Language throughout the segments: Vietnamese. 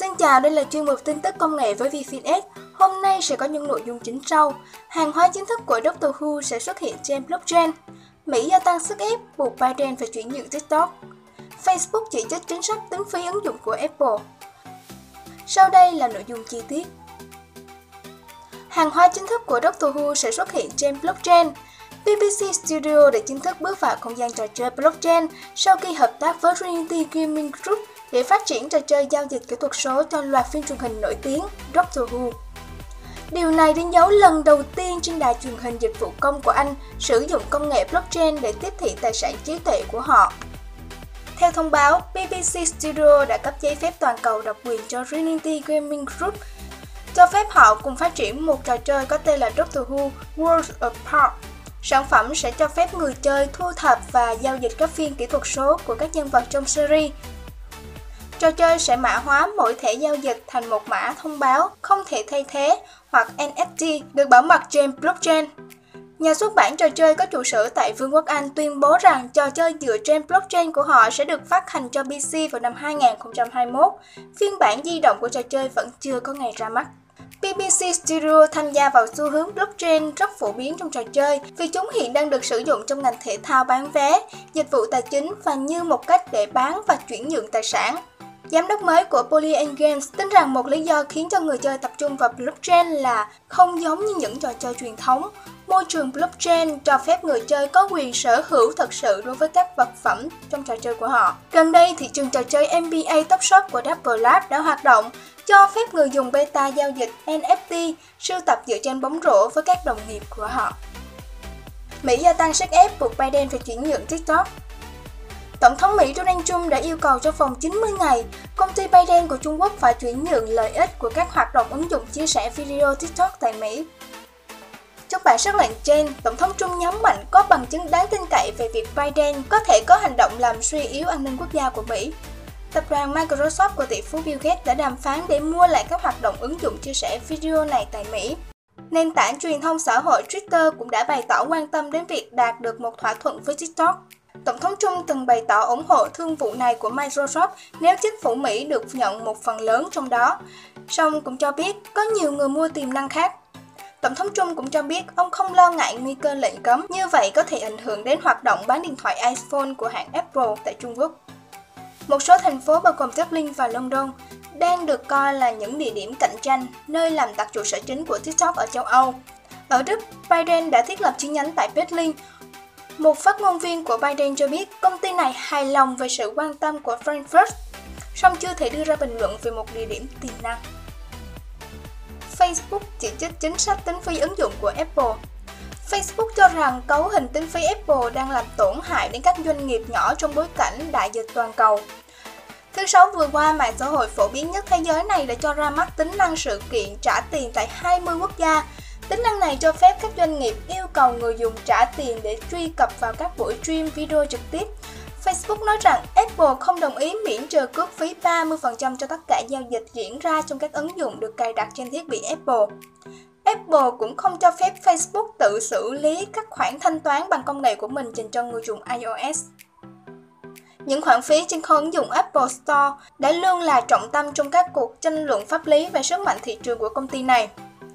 Xin chào, đây là chuyên mục tin tức công nghệ với VFinX. Hôm nay sẽ có những nội dung chính sau. Hàng hóa chính thức của Doctor Who sẽ xuất hiện trên blockchain. Mỹ gia tăng sức ép buộc Biden phải chuyển nhượng TikTok. Facebook chỉ trích chính sách tính phí ứng dụng của Apple. Sau đây là nội dung chi tiết. Hàng hóa chính thức của Doctor Who sẽ xuất hiện trên blockchain. BBC Studio đã chính thức bước vào không gian trò chơi blockchain sau khi hợp tác với Trinity Gaming Group để phát triển trò chơi giao dịch kỹ thuật số cho loạt phim truyền hình nổi tiếng Doctor Who. Điều này đánh dấu lần đầu tiên trên đài truyền hình dịch vụ công của Anh sử dụng công nghệ blockchain để tiếp thị tài sản trí tuệ của họ. Theo thông báo, BBC Studio đã cấp giấy phép toàn cầu độc quyền cho Trinity Gaming Group, cho phép họ cùng phát triển một trò chơi có tên là Doctor Who Worlds Apart. Sản phẩm sẽ cho phép người chơi thu thập và giao dịch các phiên kỹ thuật số của các nhân vật trong series Trò chơi sẽ mã hóa mỗi thẻ giao dịch thành một mã thông báo không thể thay thế hoặc NFT được bảo mật trên blockchain. Nhà xuất bản trò chơi có trụ sở tại Vương quốc Anh tuyên bố rằng trò chơi dựa trên blockchain của họ sẽ được phát hành cho PC vào năm 2021. Phiên bản di động của trò chơi vẫn chưa có ngày ra mắt. BBC Studio tham gia vào xu hướng blockchain rất phổ biến trong trò chơi vì chúng hiện đang được sử dụng trong ngành thể thao bán vé, dịch vụ tài chính và như một cách để bán và chuyển nhượng tài sản. Giám đốc mới của Polygon Games tin rằng một lý do khiến cho người chơi tập trung vào blockchain là không giống như những trò chơi truyền thống. Môi trường blockchain cho phép người chơi có quyền sở hữu thật sự đối với các vật phẩm trong trò chơi của họ. Gần đây, thị trường trò chơi NBA Top Shot của Double Lab đã hoạt động, cho phép người dùng beta giao dịch NFT sưu tập dựa trên bóng rổ với các đồng nghiệp của họ. Mỹ gia tăng sức ép buộc Biden phải chuyển nhượng TikTok Tổng thống Mỹ Donald Trump đã yêu cầu trong vòng 90 ngày, công ty Biden của Trung Quốc phải chuyển nhượng lợi ích của các hoạt động ứng dụng chia sẻ video TikTok tại Mỹ. Trong bản sắc lệnh trên, Tổng thống Trung nhấn mạnh có bằng chứng đáng tin cậy về việc Biden có thể có hành động làm suy yếu an ninh quốc gia của Mỹ. Tập đoàn Microsoft của tỷ phú Bill Gates đã đàm phán để mua lại các hoạt động ứng dụng chia sẻ video này tại Mỹ. Nền tảng truyền thông xã hội Twitter cũng đã bày tỏ quan tâm đến việc đạt được một thỏa thuận với TikTok. Tổng thống Trung từng bày tỏ ủng hộ thương vụ này của Microsoft nếu chính phủ Mỹ được nhận một phần lớn trong đó. Song cũng cho biết có nhiều người mua tiềm năng khác. Tổng thống Trung cũng cho biết ông không lo ngại nguy cơ lệnh cấm, như vậy có thể ảnh hưởng đến hoạt động bán điện thoại iPhone của hãng Apple tại Trung Quốc. Một số thành phố bao gồm Dublin và London đang được coi là những địa điểm cạnh tranh, nơi làm đặt trụ sở chính của TikTok ở châu Âu. Ở Đức, Biden đã thiết lập chi nhánh tại Berlin, một phát ngôn viên của Biden cho biết công ty này hài lòng về sự quan tâm của Frankfurt, song chưa thể đưa ra bình luận về một địa điểm tiềm năng. Facebook chỉ trích chính sách tính phí ứng dụng của Apple. Facebook cho rằng cấu hình tính phí Apple đang làm tổn hại đến các doanh nghiệp nhỏ trong bối cảnh đại dịch toàn cầu. Thứ sáu vừa qua, mạng xã hội phổ biến nhất thế giới này đã cho ra mắt tính năng sự kiện trả tiền tại 20 quốc gia Tính năng này cho phép các doanh nghiệp yêu cầu người dùng trả tiền để truy cập vào các buổi stream video trực tiếp. Facebook nói rằng Apple không đồng ý miễn trừ cước phí 30% cho tất cả giao dịch diễn ra trong các ứng dụng được cài đặt trên thiết bị Apple. Apple cũng không cho phép Facebook tự xử lý các khoản thanh toán bằng công nghệ của mình dành cho người dùng iOS. Những khoản phí trên kho ứng dụng Apple Store đã luôn là trọng tâm trong các cuộc tranh luận pháp lý về sức mạnh thị trường của công ty này.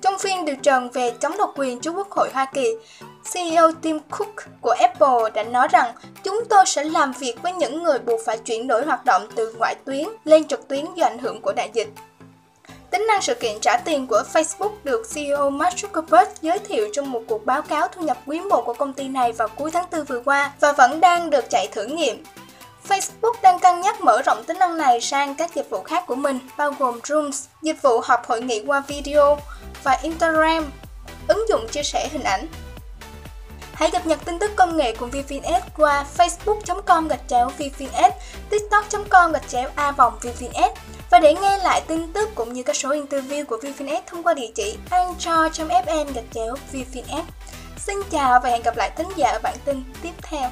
Trong phiên điều trần về chống độc quyền trước Quốc hội Hoa Kỳ, CEO Tim Cook của Apple đã nói rằng chúng tôi sẽ làm việc với những người buộc phải chuyển đổi hoạt động từ ngoại tuyến lên trực tuyến do ảnh hưởng của đại dịch. Tính năng sự kiện trả tiền của Facebook được CEO Mark Zuckerberg giới thiệu trong một cuộc báo cáo thu nhập quý 1 của công ty này vào cuối tháng 4 vừa qua và vẫn đang được chạy thử nghiệm. Facebook đang cân nhắc mở rộng tính năng này sang các dịch vụ khác của mình, bao gồm Rooms, dịch vụ họp hội nghị qua video, và Instagram, ứng dụng chia sẻ hình ảnh. Hãy cập nhật tin tức công nghệ cùng VFinS qua facebook.com gạch chéo VFinS, tiktok.com gạch chéo a vòng VFinS và để nghe lại tin tức cũng như các số interview của VFinS thông qua địa chỉ anchor.fm gạch chéo VFinS. Xin chào và hẹn gặp lại thính giả ở bản tin tiếp theo.